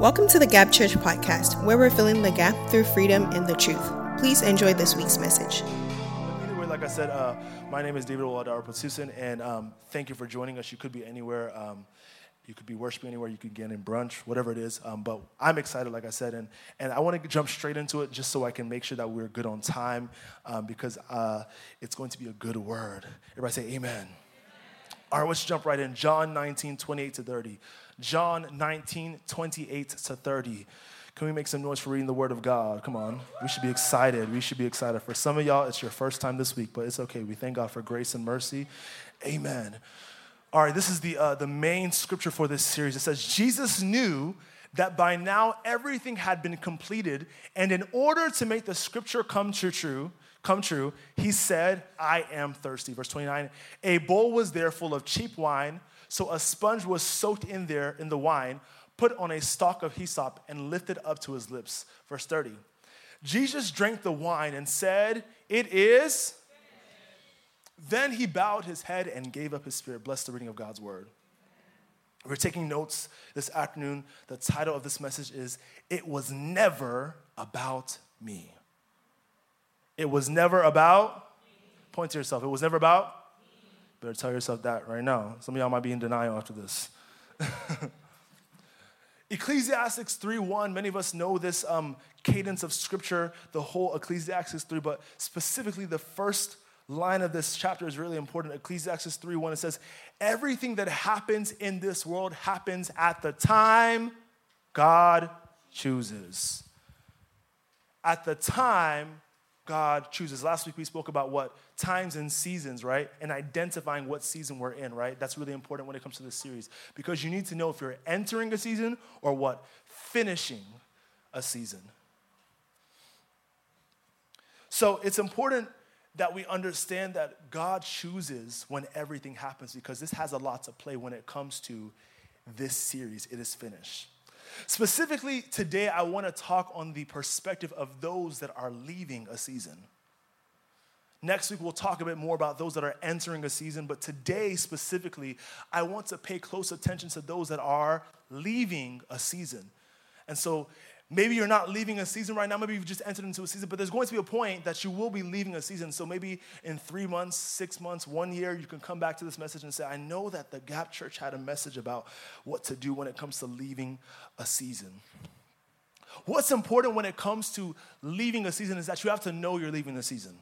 Welcome to the Gap Church podcast, where we're filling the gap through freedom and the truth. Please enjoy this week's message. Anyway, like I said, uh, my name is David Oluwadara Ropotusin, and um, thank you for joining us. You could be anywhere. Um, you could be worshiping anywhere. You could get in brunch, whatever it is. Um, but I'm excited, like I said, and, and I want to jump straight into it just so I can make sure that we're good on time um, because uh, it's going to be a good word. Everybody say amen. amen. All right, let's jump right in. John 19, 28 to 30. John 19, 28 to 30. Can we make some noise for reading the Word of God? Come on. We should be excited. We should be excited. For some of y'all, it's your first time this week, but it's okay. We thank God for grace and mercy. Amen. All right, this is the, uh, the main scripture for this series. It says, Jesus knew that by now everything had been completed, and in order to make the scripture come true, come true, he said, I am thirsty. Verse 29, a bowl was there full of cheap wine so a sponge was soaked in there in the wine, put on a stalk of hyssop, and lifted up to his lips. Verse 30. Jesus drank the wine and said, It is. Then he bowed his head and gave up his spirit. Bless the reading of God's word. We're taking notes this afternoon. The title of this message is It Was Never About Me. It was never about, point to yourself, it was never about Better tell yourself that right now. Some of y'all might be in denial after this. Ecclesiastes 3:1, many of us know this um, cadence of scripture, the whole Ecclesiastes 3, but specifically the first line of this chapter is really important. Ecclesiastes 3:1 it says, "Everything that happens in this world happens at the time God chooses." At the time God chooses. Last week we spoke about what times and seasons, right? And identifying what season we're in, right? That's really important when it comes to this series because you need to know if you're entering a season or what? Finishing a season. So it's important that we understand that God chooses when everything happens because this has a lot to play when it comes to this series. It is finished. Specifically, today I want to talk on the perspective of those that are leaving a season. Next week, we'll talk a bit more about those that are entering a season, but today specifically, I want to pay close attention to those that are leaving a season. And so, Maybe you're not leaving a season right now. Maybe you've just entered into a season, but there's going to be a point that you will be leaving a season. So maybe in three months, six months, one year, you can come back to this message and say, I know that the Gap Church had a message about what to do when it comes to leaving a season. What's important when it comes to leaving a season is that you have to know you're leaving the season.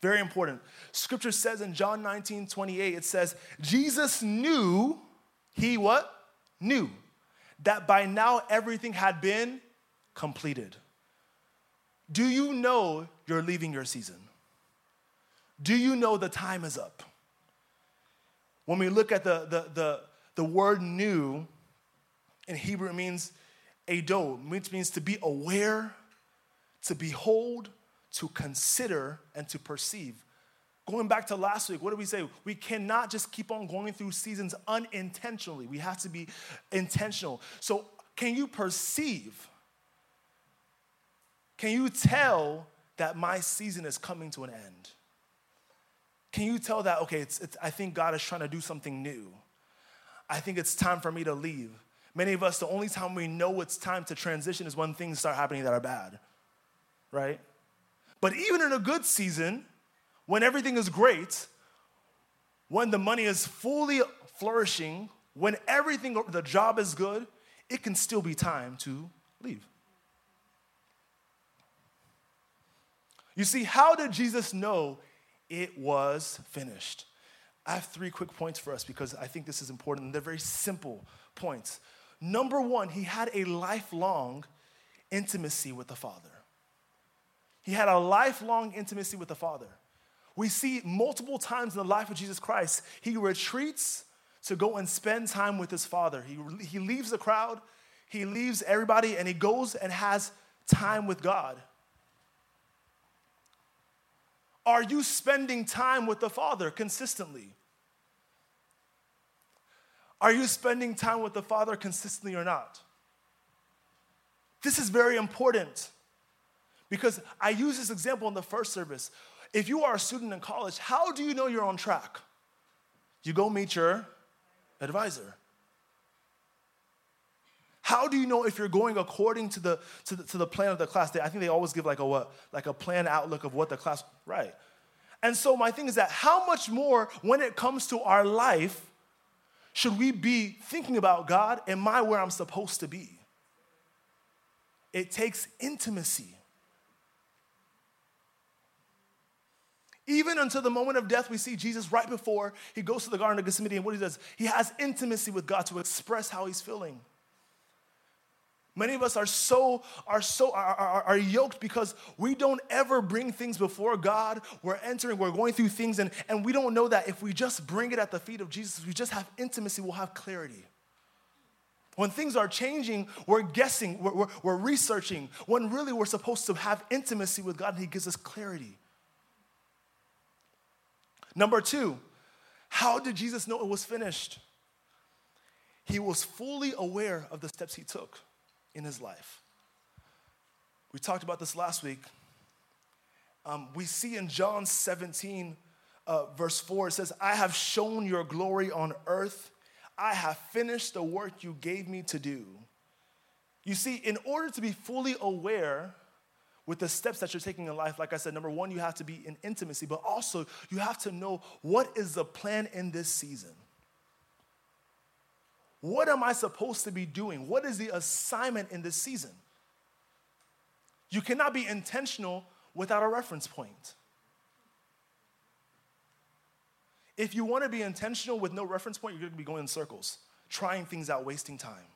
Very important. Scripture says in John 19, 28, it says, Jesus knew, he what? Knew that by now everything had been completed. Do you know you're leaving your season? Do you know the time is up? When we look at the, the, the, the word knew in Hebrew, it means ado, which means to be aware, to behold, to consider, and to perceive. Going back to last week, what did we say? We cannot just keep on going through seasons unintentionally. We have to be intentional. So, can you perceive? Can you tell that my season is coming to an end? Can you tell that, okay, it's, it's, I think God is trying to do something new? I think it's time for me to leave. Many of us, the only time we know it's time to transition is when things start happening that are bad, right? But even in a good season, when everything is great, when the money is fully flourishing, when everything, the job is good, it can still be time to leave. You see, how did Jesus know it was finished? I have three quick points for us because I think this is important. They're very simple points. Number one, he had a lifelong intimacy with the Father. He had a lifelong intimacy with the Father. We see multiple times in the life of Jesus Christ, he retreats to go and spend time with his Father. He, he leaves the crowd, he leaves everybody, and he goes and has time with God. Are you spending time with the Father consistently? Are you spending time with the Father consistently or not? This is very important because I use this example in the first service. If you are a student in college, how do you know you're on track? You go meet your advisor. How do you know if you're going according to the, to the, to the plan of the class? They, I think they always give like a what? Like a plan outlook of what the class, right. And so my thing is that how much more when it comes to our life should we be thinking about God, am I where I'm supposed to be? It takes intimacy. Even until the moment of death, we see Jesus right before he goes to the Garden of Gethsemane, and what he does, he has intimacy with God to express how he's feeling. Many of us are so, are so, are, are, are, yoked because we don't ever bring things before God. We're entering, we're going through things, and, and we don't know that if we just bring it at the feet of Jesus, we just have intimacy, we'll have clarity. When things are changing, we're guessing, we're, we're, we're researching, when really we're supposed to have intimacy with God, and He gives us clarity. Number two, how did Jesus know it was finished? He was fully aware of the steps He took in his life. We talked about this last week. Um, we see in John 17, uh, verse 4, it says, I have shown your glory on earth. I have finished the work you gave me to do. You see, in order to be fully aware with the steps that you're taking in life, like I said, number one, you have to be in intimacy, but also you have to know what is the plan in this season. What am I supposed to be doing? What is the assignment in this season? You cannot be intentional without a reference point. If you want to be intentional with no reference point, you're going to be going in circles, trying things out, wasting time.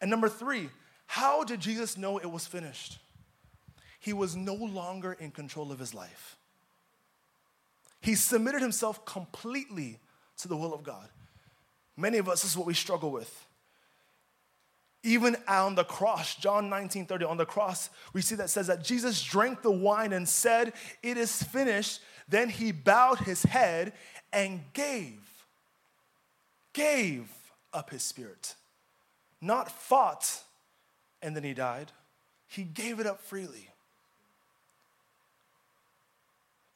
And number three, how did Jesus know it was finished? He was no longer in control of his life. He submitted himself completely to the will of God. Many of us, this is what we struggle with. Even on the cross, John 19 30, on the cross, we see that says that Jesus drank the wine and said, It is finished. Then he bowed his head and gave, gave up his spirit. Not fought and then he died. He gave it up freely.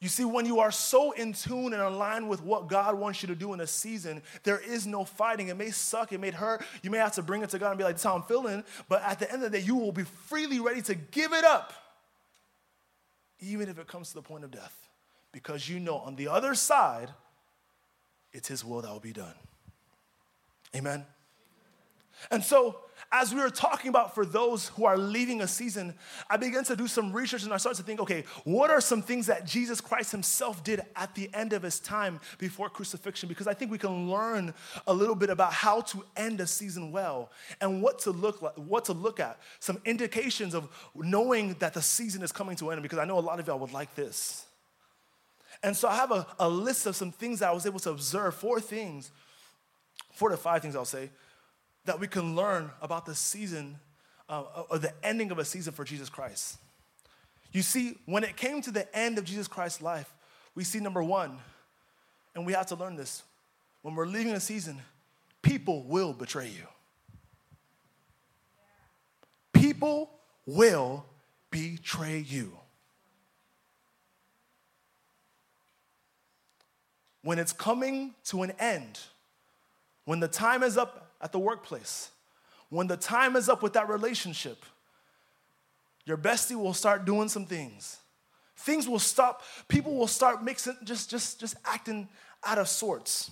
You see, when you are so in tune and aligned with what God wants you to do in a season, there is no fighting. It may suck, it may hurt. You may have to bring it to God and be like, this how I'm feeling. But at the end of the day, you will be freely ready to give it up, even if it comes to the point of death. Because you know on the other side, it's His will that will be done. Amen. And so, as we were talking about for those who are leaving a season, I began to do some research and I started to think, okay, what are some things that Jesus Christ himself did at the end of his time before crucifixion? Because I think we can learn a little bit about how to end a season well and what to look like, what to look at, some indications of knowing that the season is coming to an end, because I know a lot of y'all would like this. And so I have a, a list of some things that I was able to observe, four things, four to five things I'll say, that we can learn about the season uh, or the ending of a season for Jesus Christ. You see, when it came to the end of Jesus Christ's life, we see number one, and we have to learn this when we're leaving a season, people will betray you. People will betray you. When it's coming to an end, when the time is up at the workplace, when the time is up with that relationship, your bestie will start doing some things. Things will stop, people will start mixing, just, just, just acting out of sorts.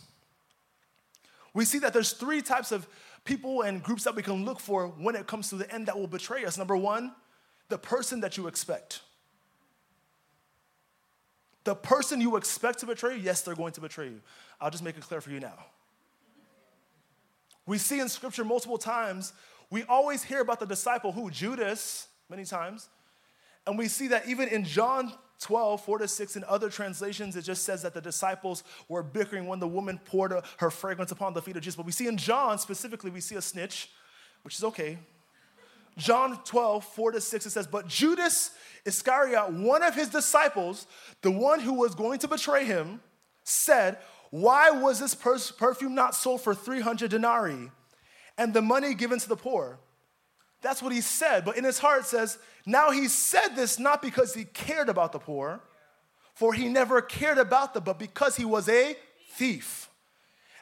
We see that there's three types of people and groups that we can look for when it comes to the end that will betray us. Number one, the person that you expect. The person you expect to betray you, yes, they're going to betray you. I'll just make it clear for you now. We see in scripture multiple times, we always hear about the disciple who, Judas, many times. And we see that even in John 12, 4 to 6, in other translations, it just says that the disciples were bickering when the woman poured her fragrance upon the feet of Jesus. But we see in John specifically, we see a snitch, which is okay. John 12, 4 to 6, it says, But Judas Iscariot, one of his disciples, the one who was going to betray him, said, why was this perfume not sold for 300 denarii and the money given to the poor? That's what he said. But in his heart says, now he said this not because he cared about the poor, for he never cared about them, but because he was a thief.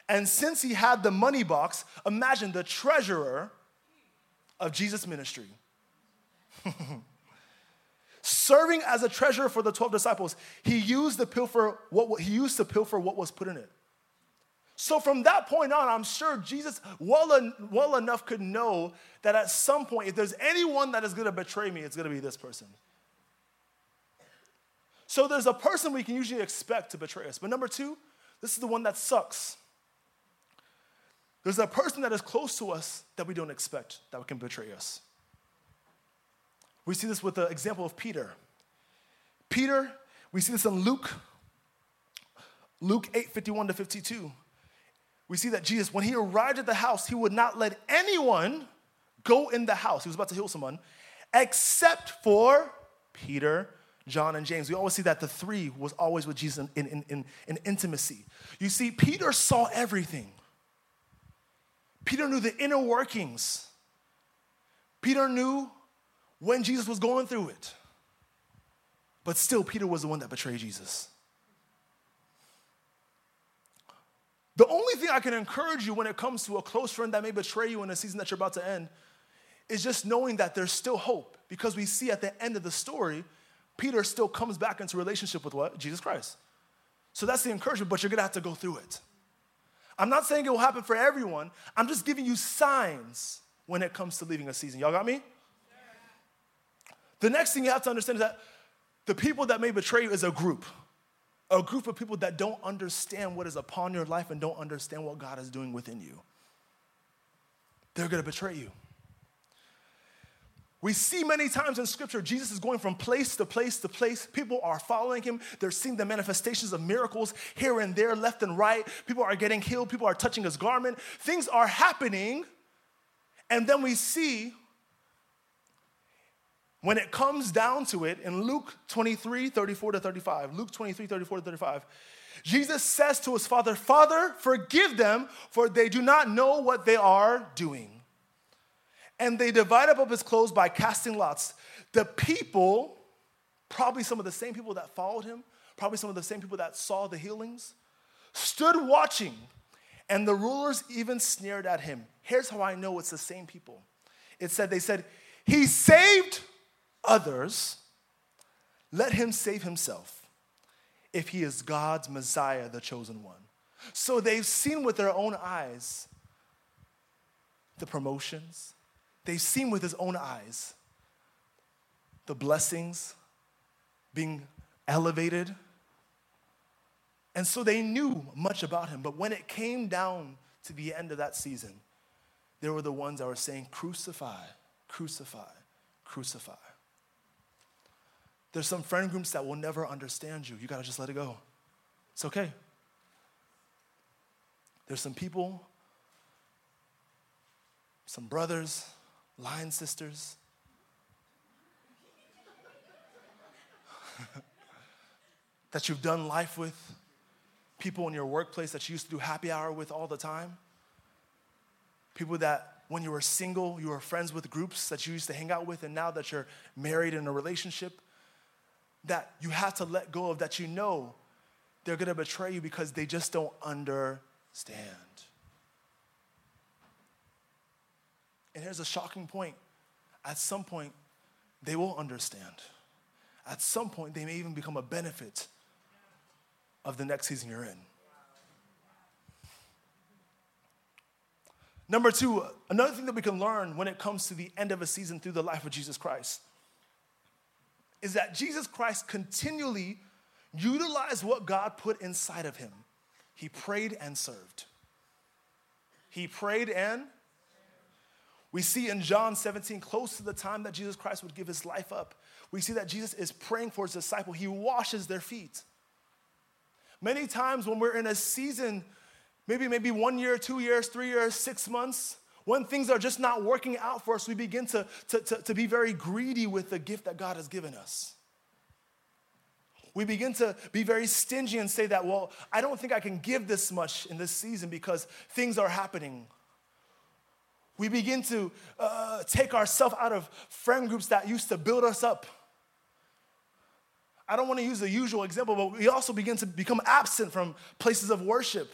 And since he had the money box, imagine the treasurer of Jesus' ministry. Serving as a treasurer for the 12 disciples, he used the pilfer what he used to pilfer what was put in it. So from that point on, I'm sure Jesus well, well enough could know that at some point, if there's anyone that is going to betray me, it's going to be this person. So there's a person we can usually expect to betray us. But number two, this is the one that sucks. There's a person that is close to us that we don't expect that can betray us. We see this with the example of Peter. Peter, we see this in Luke, Luke 8 51 to 52. We see that Jesus, when he arrived at the house, he would not let anyone go in the house. He was about to heal someone, except for Peter, John, and James. We always see that the three was always with Jesus in, in, in, in intimacy. You see, Peter saw everything. Peter knew the inner workings. Peter knew when Jesus was going through it. But still, Peter was the one that betrayed Jesus. The only thing I can encourage you when it comes to a close friend that may betray you in a season that you're about to end is just knowing that there's still hope. Because we see at the end of the story, Peter still comes back into relationship with what? Jesus Christ. So that's the encouragement, but you're gonna have to go through it. I'm not saying it will happen for everyone. I'm just giving you signs when it comes to leaving a season. Y'all got me? The next thing you have to understand is that the people that may betray you is a group. A group of people that don't understand what is upon your life and don't understand what God is doing within you. They're gonna betray you. We see many times in scripture, Jesus is going from place to place to place. People are following him. They're seeing the manifestations of miracles here and there, left and right. People are getting healed. People are touching his garment. Things are happening. And then we see when it comes down to it in Luke 23 34 to 35, Luke 23 34 to 35, Jesus says to his father, Father, forgive them, for they do not know what they are doing. And they divided up his clothes by casting lots. The people, probably some of the same people that followed him, probably some of the same people that saw the healings, stood watching. And the rulers even sneered at him. Here's how I know it's the same people. It said, they said, He saved others, let him save himself if he is God's Messiah, the chosen one. So they've seen with their own eyes the promotions, they've seen with his own eyes the blessings being elevated. And so they knew much about him. But when it came down to the end of that season, there were the ones that were saying, Crucify, crucify, crucify. There's some friend groups that will never understand you. You gotta just let it go. It's okay. There's some people, some brothers, line sisters. that you've done life with, people in your workplace that you used to do happy hour with all the time, people that when you were single, you were friends with groups that you used to hang out with, and now that you're married in a relationship, that you have to let go of that you know they're gonna betray you because they just don't understand. And here's a shocking point at some point, they will understand. At some point, they may even become a benefit of the next season you're in. Number two, another thing that we can learn when it comes to the end of a season through the life of Jesus Christ is that Jesus Christ continually utilized what God put inside of him. He prayed and served. He prayed and we see in John 17, close to the time that Jesus Christ would give his life up, we see that Jesus is praying for his disciple. He washes their feet. Many times when we're in a season, maybe maybe one year, two years, three years, six months, when things are just not working out for us, we begin to, to, to, to be very greedy with the gift that God has given us. We begin to be very stingy and say that, well, I don't think I can give this much in this season because things are happening. We begin to uh, take ourselves out of friend groups that used to build us up. I don't want to use the usual example, but we also begin to become absent from places of worship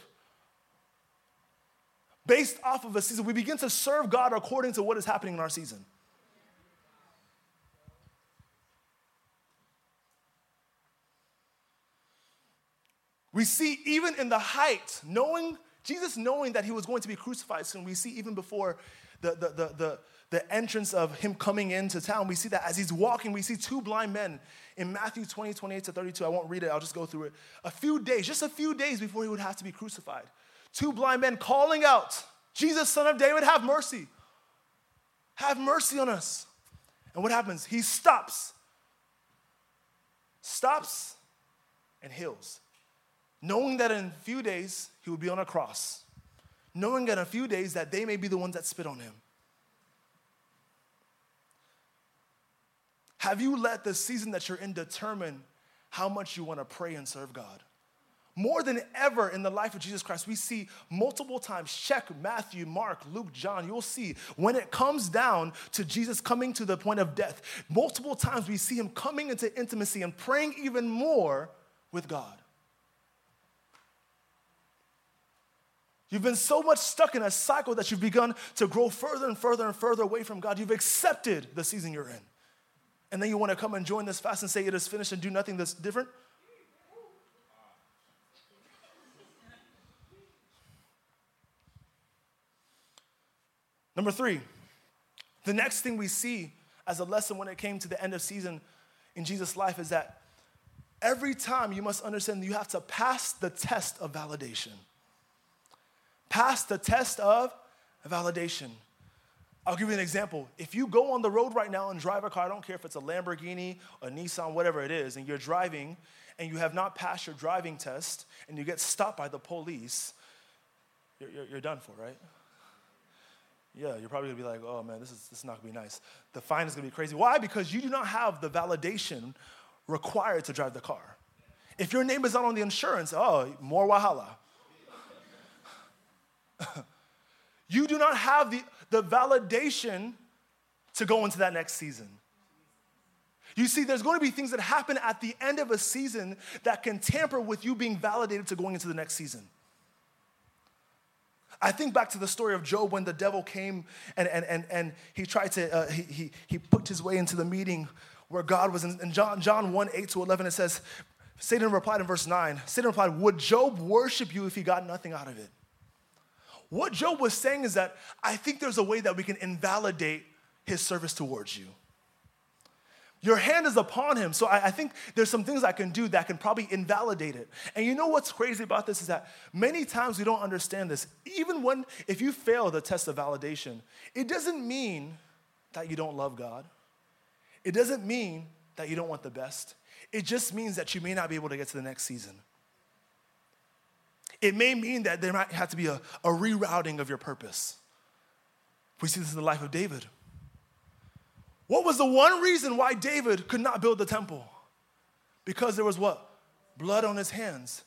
based off of a season. We begin to serve God according to what is happening in our season. We see even in the height, knowing, Jesus knowing that he was going to be crucified soon, we see even before the, the, the, the, the entrance of him coming into town, we see that as he's walking, we see two blind men in Matthew 20, 28 to 32. I won't read it, I'll just go through it. A few days, just a few days before he would have to be crucified, two blind men calling out, Jesus, son of David, have mercy. Have mercy on us. And what happens? He stops, stops, and heals knowing that in a few days he would be on a cross, knowing in a few days that they may be the ones that spit on him. Have you let the season that you're in determine how much you want to pray and serve God? More than ever in the life of Jesus Christ, we see multiple times, check Matthew, Mark, Luke, John, you'll see when it comes down to Jesus coming to the point of death, multiple times we see him coming into intimacy and praying even more with God. You've been so much stuck in a cycle that you've begun to grow further and further and further away from God. You've accepted the season you're in. And then you want to come and join this fast and say it is finished and do nothing that's different? Number three, the next thing we see as a lesson when it came to the end of season in Jesus' life is that every time you must understand you have to pass the test of validation pass the test of validation. I'll give you an example. If you go on the road right now and drive a car, I don't care if it's a Lamborghini, a Nissan, whatever it is, and you're driving and you have not passed your driving test and you get stopped by the police, you're, you're, you're done for, right? Yeah, you're probably gonna be like, oh man, this is, this is not gonna be nice. The fine is gonna be crazy. Why? Because you do not have the validation required to drive the car. If your name is not on the insurance, oh, more wahala. you do not have the, the validation to go into that next season. You see, there's going to be things that happen at the end of a season that can tamper with you being validated to going into the next season. I think back to the story of Job when the devil came and, and, and, and he tried to, uh, he, he, he put his way into the meeting where God was in, John, John 1 8 to 11. It says, Satan replied in verse 9, Satan replied, Would Job worship you if he got nothing out of it? What Job was saying is that I think there's a way that we can invalidate his service towards you. Your hand is upon him. So I, I, think there's some things I can do that can probably invalidate it. And you know what's crazy about this is that many times we don't understand this. Even when, if you fail the test of validation, it doesn't mean that you don't love God. It doesn't mean that you don't want the best. It just means that you may not be able to get to the next season. It may mean that there might have to be a, a rerouting of your purpose. We see this in the life of David. What was the one reason why David could not build the temple? Because there was what? Blood on his hands.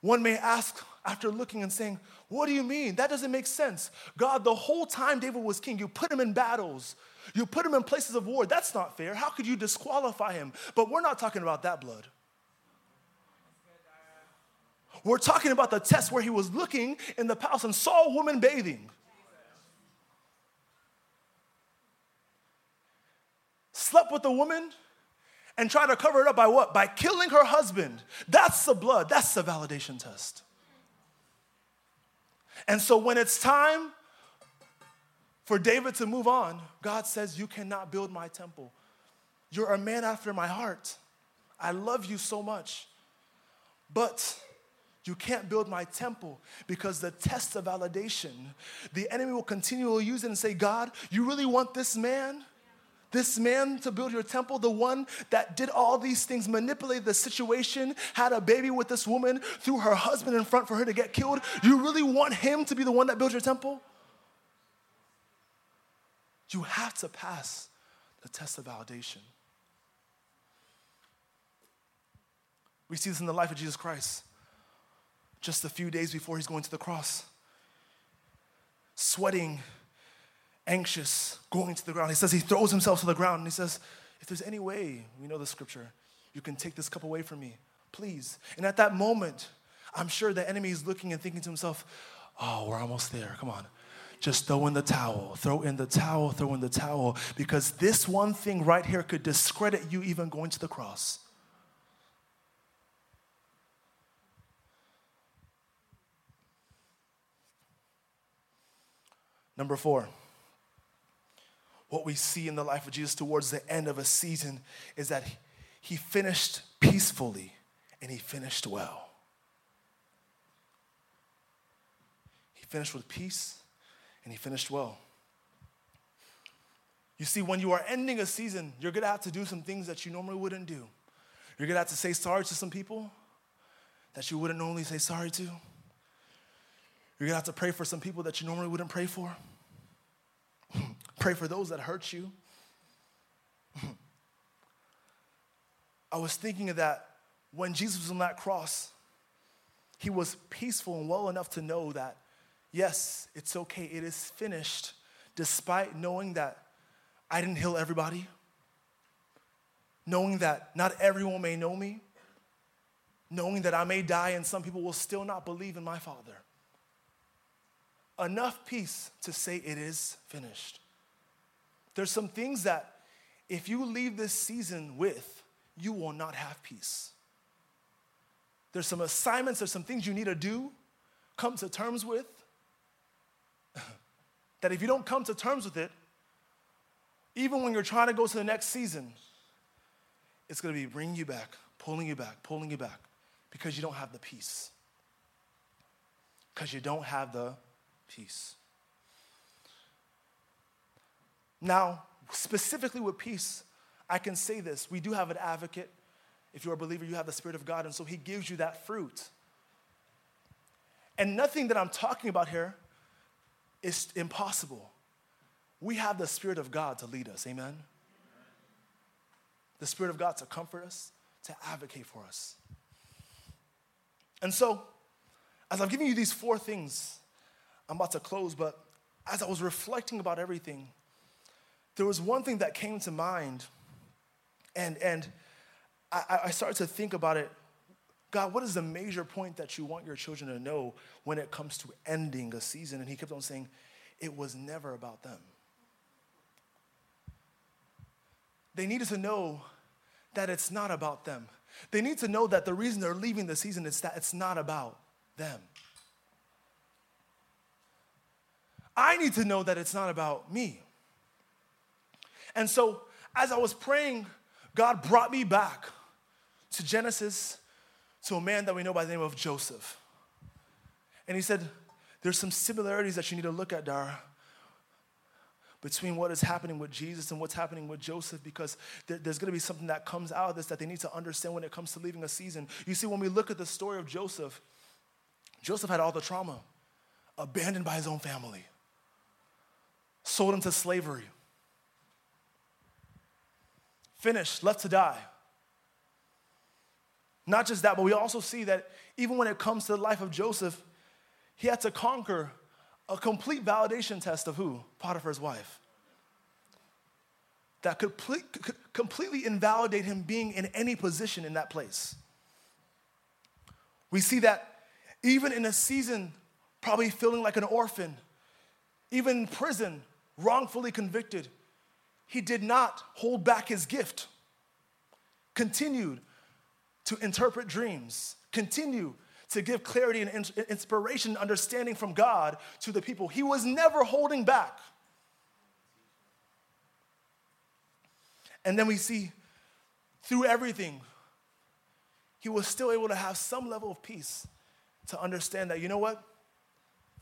One may ask after looking and saying, What do you mean? That doesn't make sense. God, the whole time David was king, you put him in battles, you put him in places of war. That's not fair. How could you disqualify him? But we're not talking about that blood. We're talking about the test where he was looking in the palace and saw a woman bathing. Slept with a woman and tried to cover it up by what? By killing her husband. That's the blood, that's the validation test. And so when it's time for David to move on, God says, You cannot build my temple. You're a man after my heart. I love you so much. But you can't build my temple because the test of validation, the enemy will continually use it and say, God, you really want this man? This man to build your temple, the one that did all these things, manipulated the situation, had a baby with this woman, threw her husband in front for her to get killed. You really want him to be the one that builds your temple? You have to pass the test of validation. We see this in the life of Jesus Christ just a few days before he's going to the cross. Sweating, anxious, going to the ground. He says he throws himself to the ground and he says, If there's any way, we know the scripture, you can take this cup away from me, please. And at that moment, I'm sure the enemy is looking and thinking to himself, Oh, we're almost there. Come on. Just throw in the towel, throw in the towel, throw in the towel, because this one thing right here could discredit you even going to the cross. Number four, what we see in the life of Jesus towards the end of a season is that he finished peacefully and he finished well. He finished with peace and he finished well. You see, when you are ending a season, you're gonna have to do some things that you normally wouldn't do. You're gonna have to say sorry to some people that you wouldn't normally say sorry to. You're gonna have to pray for some people that you normally wouldn't pray for. Pray for those that hurt you. I was thinking of that when Jesus was on that cross. He was peaceful and well enough to know that, yes, it's okay, it is finished, despite knowing that I didn't heal everybody, knowing that not everyone may know me, knowing that I may die and some people will still not believe in my Father enough peace to say it is finished. There's some things that if you leave this season with, you will not have peace. There's some assignments, there's some things you need to do, come to terms with, that if you don't come to terms with it, even when you're trying to go to the next season, it's gonna be bringing you back, pulling you back, pulling you back, because you don't have the peace. Because you don't have the peace. Now, specifically with peace, I can say this. We do have an advocate. If you're a believer, you have the Spirit of God, and so He gives you that fruit. And nothing that I'm talking about here is impossible. We have the Spirit of God to lead us. Amen? The Spirit of God to comfort us, to advocate for us. And so, as I'm giving you these four things, I'm about to close, but as I was reflecting about everything, there was one thing that came to mind, and, and I, I started to think about it. God, what is the major point that you want your children to know when it comes to ending a season? And he kept on saying, it was never about them. They needed to know that it's not about them. They need to know that the reason they're leaving the season is that it's not about them. I need to know that it's not about me. And so, as I was praying, God brought me back to Genesis to a man that we know by the name of Joseph. And he said, There's some similarities that you need to look at, Dara, between what is happening with Jesus and what's happening with Joseph, because there, there's gonna be something that comes out of this that they need to understand when it comes to leaving a season. You see, when we look at the story of Joseph, Joseph had all the trauma, abandoned by his own family sold into slavery. Finished, left to die. Not just that, but we also see that even when it comes to the life of Joseph, he had to conquer a complete validation test of who? Potiphar's wife. That could completely invalidate him being in any position in that place. We see that even in a season, probably feeling like an orphan, even in prison, wrongfully convicted, he did not hold back his gift, continued to interpret dreams, continue to give clarity and inspiration, understanding from God to the people. He was never holding back. And then we see through everything, he was still able to have some level of peace to understand that, you know what?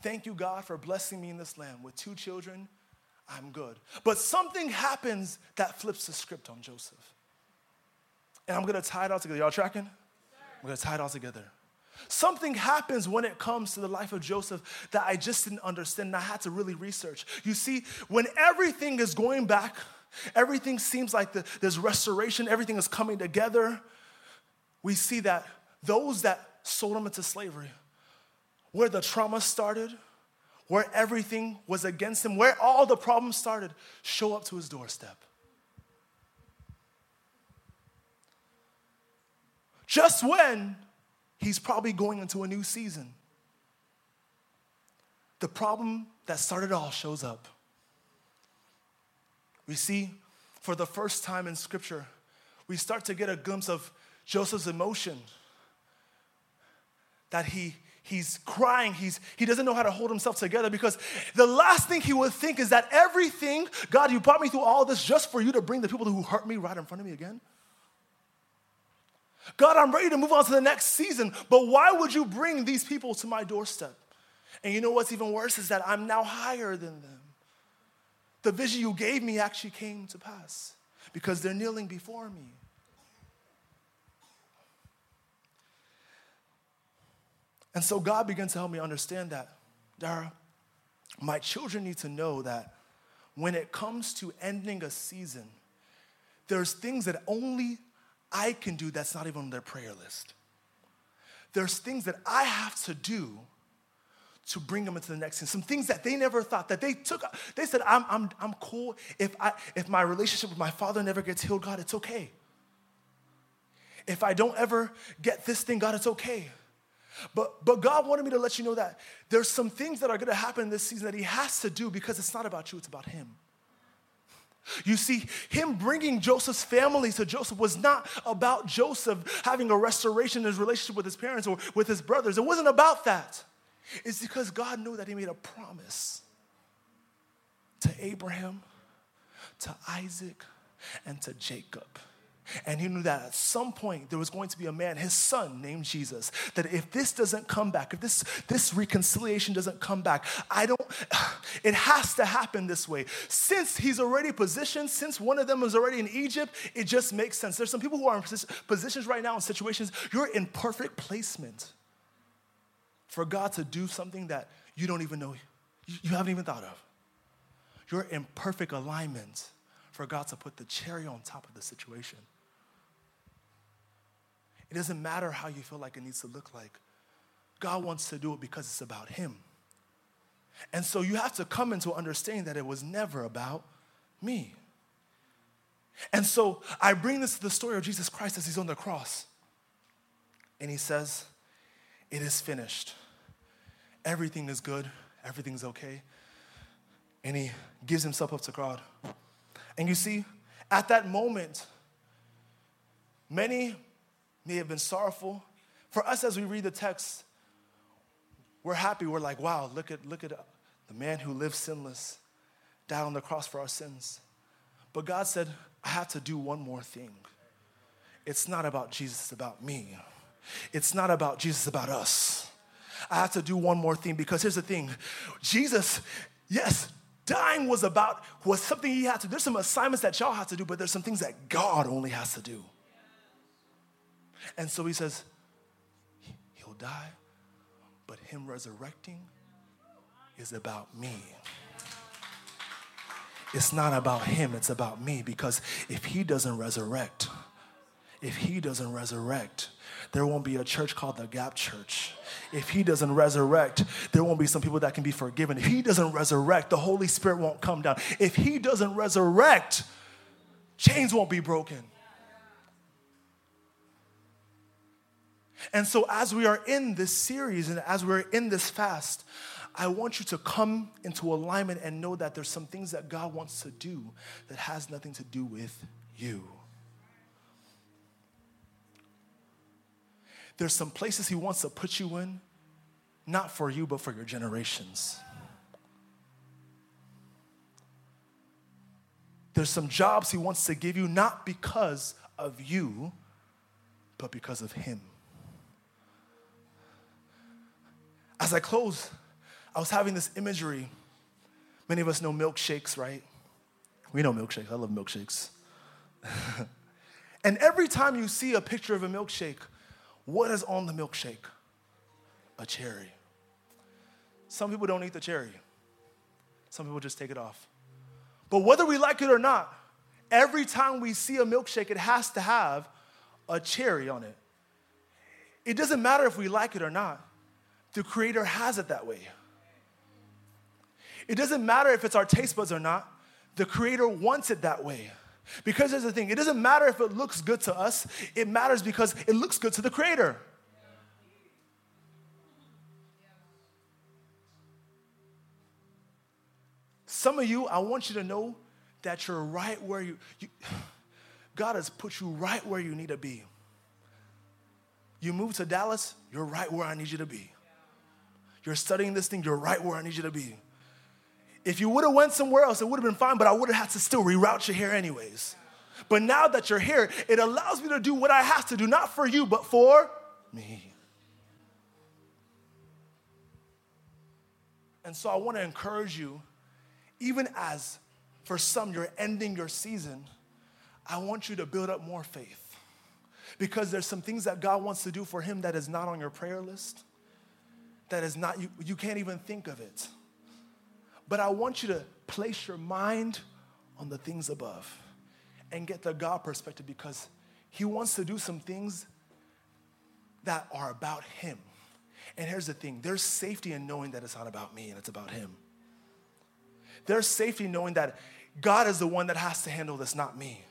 Thank you, God, for blessing me in this land with two children I'm good. But something happens that flips the script on Joseph. And I'm gonna tie it all together. Y'all tracking? I'm gonna tie it all together. Something happens when it comes to the life of Joseph that I just didn't understand and I had to really research. You see, when everything is going back, everything seems like the, there's restoration, everything is coming together, we see that those that sold him into slavery, where the trauma started, where everything was against him, where all the problems started, show up to his doorstep. Just when he's probably going into a new season. the problem that started all shows up. We see for the first time in Scripture, we start to get a glimpse of Joseph's emotion that he he's crying. He's he doesn't know how to hold himself together because the last thing he would think is that everything god you brought me through all this just for you to bring the people who hurt me right in front of me again? God i'm ready to move on to the next season but why would you bring these people to my doorstep? And you know what's even worse is that i'm now higher than them. The vision you gave me actually came to pass because they're kneeling before me And so God began to help me understand that, Dara, my children need to know that when it comes to ending a season, there's things that only I can do that's not even on their prayer list. There's things that I have to do to bring them into the next season. Some things that they never thought that they took. They said, I'm, I'm, I'm cool. If, I, if my relationship with my father never gets healed, God, it's okay. If I don't ever get this thing, God, it's okay. But, but God wanted me to let you know that there's some things that are going to happen this season that He has to do because it's not about you, it's about Him. You see, him bringing Joseph's family to Joseph was not about Joseph having a restoration in his relationship with his parents or with his brothers. It wasn't about that. It's because God knew that he made a promise to Abraham, to Isaac, and to Jacob. And he knew that at some point there was going to be a man, his son named Jesus, that if this doesn't come back, if this, this reconciliation doesn't come back, I don't, it has to happen this way. Since he's already positioned, since one of them is already in Egypt, it just makes sense. There's some people who are in positions right now in situations, you're in perfect placement for God to do something that you don't even know, you haven't even thought of. You're in perfect alignment for God to put the cherry on top of the situation. It doesn't matter how you feel like it needs to look like. God wants to do it because it's about Him. And so you have to come into understanding that it was never about me. And so I bring this to the story of Jesus Christ as He's on the cross. And He says, It is finished. Everything is good, everything's okay. And He gives Himself up to God. And you see, at that moment, many may have been sorrowful. For us, as we read the text, we're happy. We're like, wow, look at, look at the man who lived sinless, died on the cross for our sins. But God said, I have to do one more thing. It's not about Jesus, it's about me. It's not about Jesus, about us. I have to do one more thing because here's the thing Jesus, yes, dying was about, was something he had to, do. there's some assignments that y'all have to do, but there's some things that God only has to do. And so he says, He'll die, but him resurrecting is about me. It's not about him, it's about me because if he doesn't resurrect, if he doesn't resurrect, there won't be a church called the Gap Church. If he doesn't resurrect, there won't be some people that can be forgiven. If he doesn't resurrect, the Holy Spirit won't come down. If he doesn't resurrect, chains won't be broken. And so, as we are in this series and as we're in this fast, I want you to come into alignment and know that there's some things that God wants to do that has nothing to do with you. There's some places He wants to put you in, not for you, but for your generations. There's some jobs He wants to give you, not because of you, but because of Him. As I close, I was having this imagery. Many of us know milkshakes, right? We know milkshakes. I love milkshakes. and every time you see a picture of a milkshake, what is on the milkshake? A cherry. Some people don't eat the cherry, some people just take it off. But whether we like it or not, every time we see a milkshake, it has to have a cherry on it. It doesn't matter if we like it or not. The Creator has it that way. It doesn't matter if it's our taste buds or not, the Creator wants it that way. Because there's the thing, it doesn't matter if it looks good to us, it matters because it looks good to the Creator. Some of you, I want you to know that you're right where you, you God has put you right where you need to be. You moved to Dallas, you're right where I need you to be. You're studying this thing, you're right where I need you to be. If you would have went somewhere else, it would have been fine, but I would have had to still reroute you here anyways. But now that you're here, it allows me to do what I have to do, not for you, but for me. And so I want to encourage you, even as for some you're ending your season, I want you to build up more faith. Because there's some things that God wants to do for him that is not on your prayer list, that is not, you, you can't even think of it. But I want you to place your mind on the things above and get the God perspective because he wants to do some things that are about him. And here's the thing there's safety in knowing that it's not about me and it's about him. There's safety knowing that God is the one that has to handle this, not me.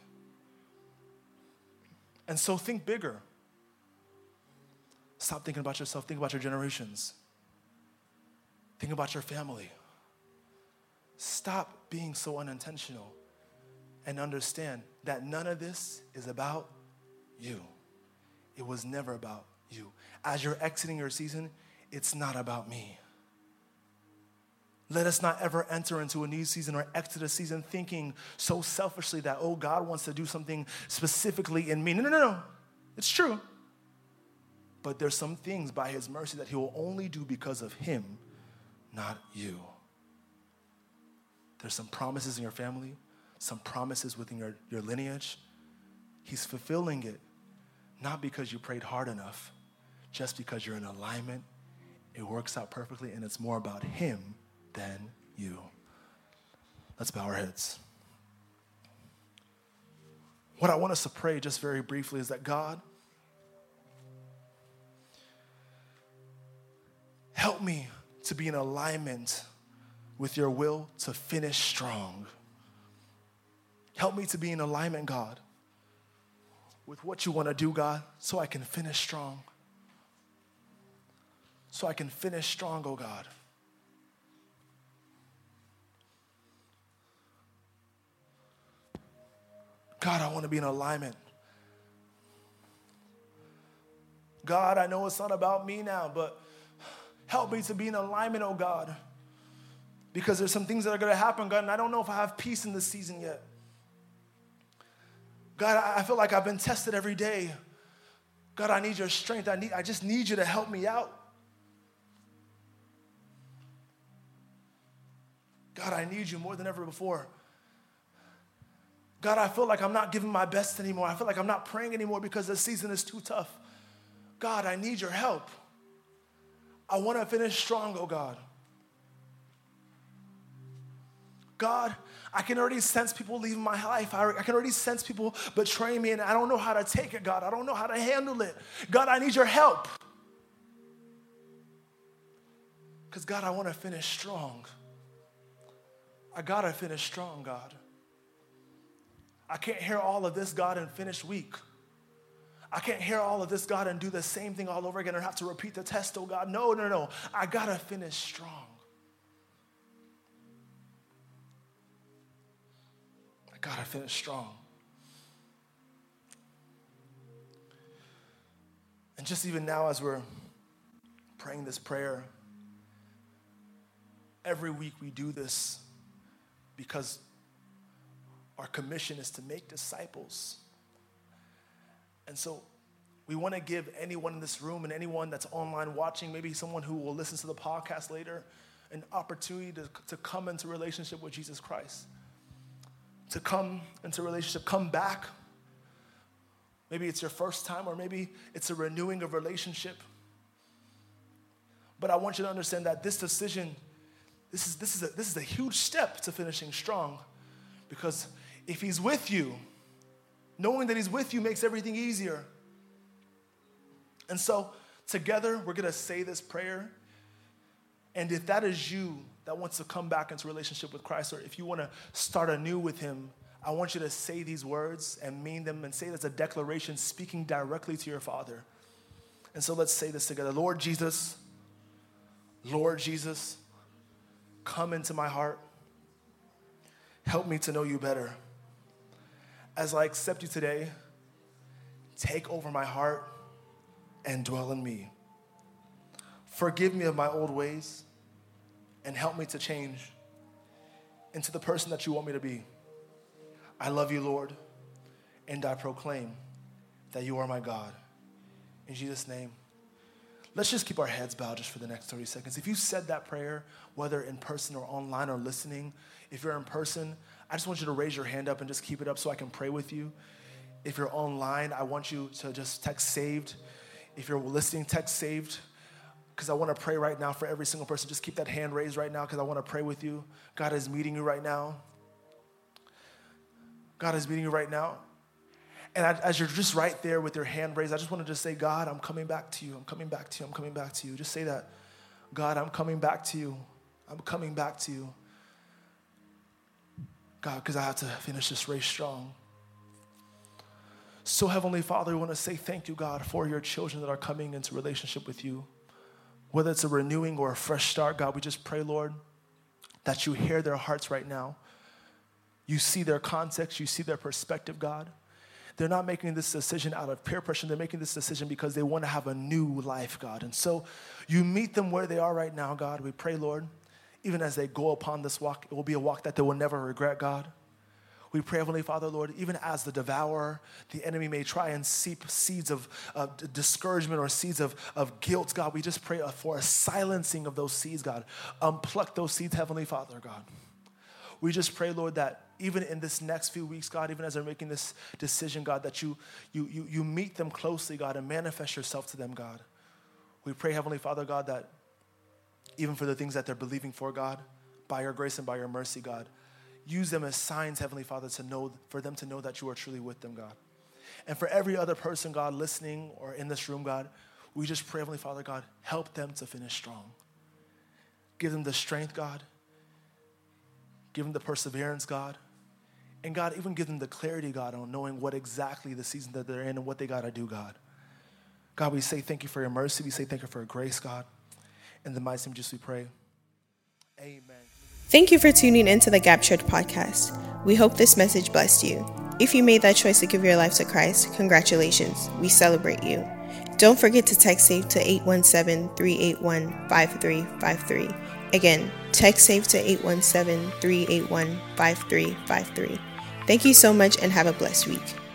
And so think bigger. Stop thinking about yourself, think about your generations. Think about your family. Stop being so unintentional and understand that none of this is about you. It was never about you. As you're exiting your season, it's not about me. Let us not ever enter into a new season or exit a season thinking so selfishly that, oh, God wants to do something specifically in me. No, no, no, no. It's true. But there's some things by His mercy that He will only do because of Him, not you. There's some promises in your family, some promises within your, your lineage. He's fulfilling it, not because you prayed hard enough, just because you're in alignment. It works out perfectly, and it's more about Him than you. Let's bow our heads. What I want us to pray just very briefly is that God, help me to be in alignment with your will to finish strong. Help me to be in alignment, God, with what you want to do, God, so I can finish strong. So I can finish strong, oh God. God, I want to be in alignment. God, I know it's not about me now, but help me to be in alignment, oh God. Because there's some things that are going to happen, God, and I don't know if I have peace in this season yet. God, I feel like I've been tested every day. God, I need your strength. I, need, I just need you to help me out. God, I need you more than ever before. God, I feel like I'm not giving my best anymore. I feel like I'm not praying anymore because the season is too tough. God, I need your help. I want to finish strong, oh God. God, I can already sense people leaving my life. I, I, can already sense people betraying me, and I don't know how to take it, God. I don't know how to handle it. God, I need your help. Because, God, I want to finish strong. I got to finish strong, God. I can't hear all of this, God, and finish weak. I can't hear all of this, God, and do the same thing all over again or have to repeat the test, oh God. No, no, no. I got to finish strong. I got to finish strong. And just even now, as we're praying this prayer, every week we do this because our commission is to make disciples. And so we want to give anyone in this room and anyone that's online watching, maybe someone who will listen to the podcast later, an opportunity to, to come into relationship with Jesus Christ. To come into relationship, come back. Maybe it's your first time, or maybe it's a renewing of relationship. But I want you to understand that this decision, this is, this is, a, this is a huge step to finishing strong because if He's with you, knowing that He's with you makes everything easier. And so, together, we're gonna say this prayer. And if that is you that wants to come back into relationship with Christ, or if you wanna start anew with Him, I want you to say these words and mean them and say it as a declaration speaking directly to your Father. And so let's say this together Lord Jesus, Lord Jesus, come into my heart. Help me to know you better. As I accept you today, take over my heart and dwell in me. Forgive me of my old ways and help me to change into the person that you want me to be. I love you, Lord, and I proclaim that you are my God. In Jesus' name. Let's just keep our heads bowed just for the next 30 seconds. If you said that prayer, whether in person or online or listening, if you're in person, I just want you to raise your hand up and just keep it up so I can pray with you. If you're online, I want you to just text saved. If you're listening, text saved because I want to pray right now for every single person. Just keep that hand raised right now because I want to pray with you. God is meeting you right now. God is meeting you right now. And as you're just right there with your hand raised, I just want to just say, God, I'm coming back to you. I'm coming back to you. I'm coming back to you. Just say that. God, I'm coming back to you. I'm coming back to you. God, because I have to finish this race strong. So, Heavenly Father, we want to say thank you, God, for your children that are coming into relationship with you. Whether it's a renewing or a fresh start, God, we just pray, Lord, that you hear their hearts right now. You see their context, you see their perspective, God. They're not making this decision out of peer pressure. They're making this decision because they want to have a new life, God. And so you meet them where they are right now, God. We pray, Lord, even as they go upon this walk, it will be a walk that they will never regret, God. We pray, Heavenly Father, Lord, even as the devourer, the enemy may try and seep seeds of, of discouragement or seeds of, of guilt, God, we just pray uh, for a silencing of those seeds, God. Unpluck those seeds, Heavenly Father, God. We just pray, Lord, that even in this next few weeks, God, even as they're making this decision, God, that you, you, you, you meet them closely, God, and manifest yourself to them, God. We pray, Heavenly Father, God, that even for the things that they're believing for, God, by your grace and by your mercy, God, use them as signs, Heavenly Father, to know, for them to know that you are truly with them, God. And for every other person, God, listening or in this room, God, we just pray, Heavenly Father, God, help them to finish strong. Give them the strength, God. Give them the perseverance, God. And God, even give them the clarity, God, on knowing what exactly the season that they're in and what they got to do, God. God, we say thank you for your mercy. We say thank you for your grace, God. In the mighty name Jesus, we pray. Amen. Thank you for tuning into the Gap Church podcast. We hope this message blessed you. If you made that choice to give your life to Christ, congratulations. We celebrate you. Don't forget to text SAVE to 817 381 5353. Again, text SAVE to 817 381 5353. Thank you so much and have a blessed week.